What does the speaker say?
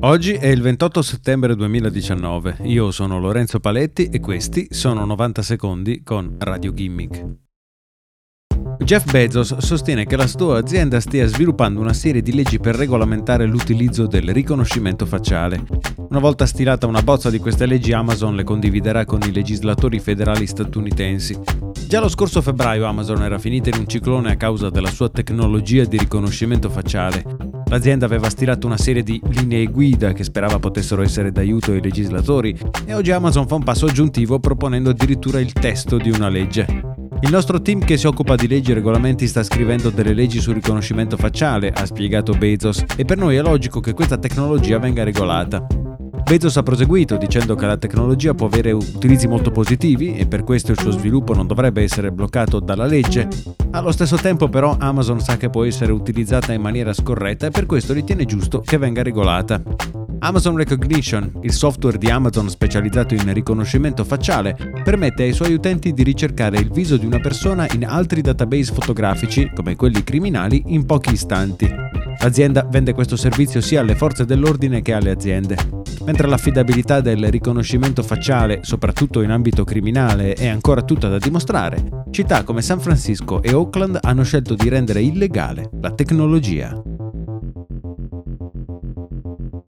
Oggi è il 28 settembre 2019, io sono Lorenzo Paletti e questi sono 90 secondi con Radio Gimmick. Jeff Bezos sostiene che la sua azienda stia sviluppando una serie di leggi per regolamentare l'utilizzo del riconoscimento facciale. Una volta stilata una bozza di queste leggi, Amazon le condividerà con i legislatori federali statunitensi. Già lo scorso febbraio Amazon era finita in un ciclone a causa della sua tecnologia di riconoscimento facciale. L'azienda aveva stilato una serie di linee guida che sperava potessero essere d'aiuto ai legislatori e oggi Amazon fa un passo aggiuntivo proponendo addirittura il testo di una legge. Il nostro team che si occupa di leggi e regolamenti sta scrivendo delle leggi sul riconoscimento facciale, ha spiegato Bezos, e per noi è logico che questa tecnologia venga regolata. Bezos ha proseguito dicendo che la tecnologia può avere utilizzi molto positivi e per questo il suo sviluppo non dovrebbe essere bloccato dalla legge. Allo stesso tempo però Amazon sa che può essere utilizzata in maniera scorretta e per questo ritiene giusto che venga regolata. Amazon Recognition, il software di Amazon specializzato in riconoscimento facciale, permette ai suoi utenti di ricercare il viso di una persona in altri database fotografici, come quelli criminali, in pochi istanti. L'azienda vende questo servizio sia alle forze dell'ordine che alle aziende. Mentre l'affidabilità del riconoscimento facciale, soprattutto in ambito criminale, è ancora tutta da dimostrare, città come San Francisco e Oakland hanno scelto di rendere illegale la tecnologia.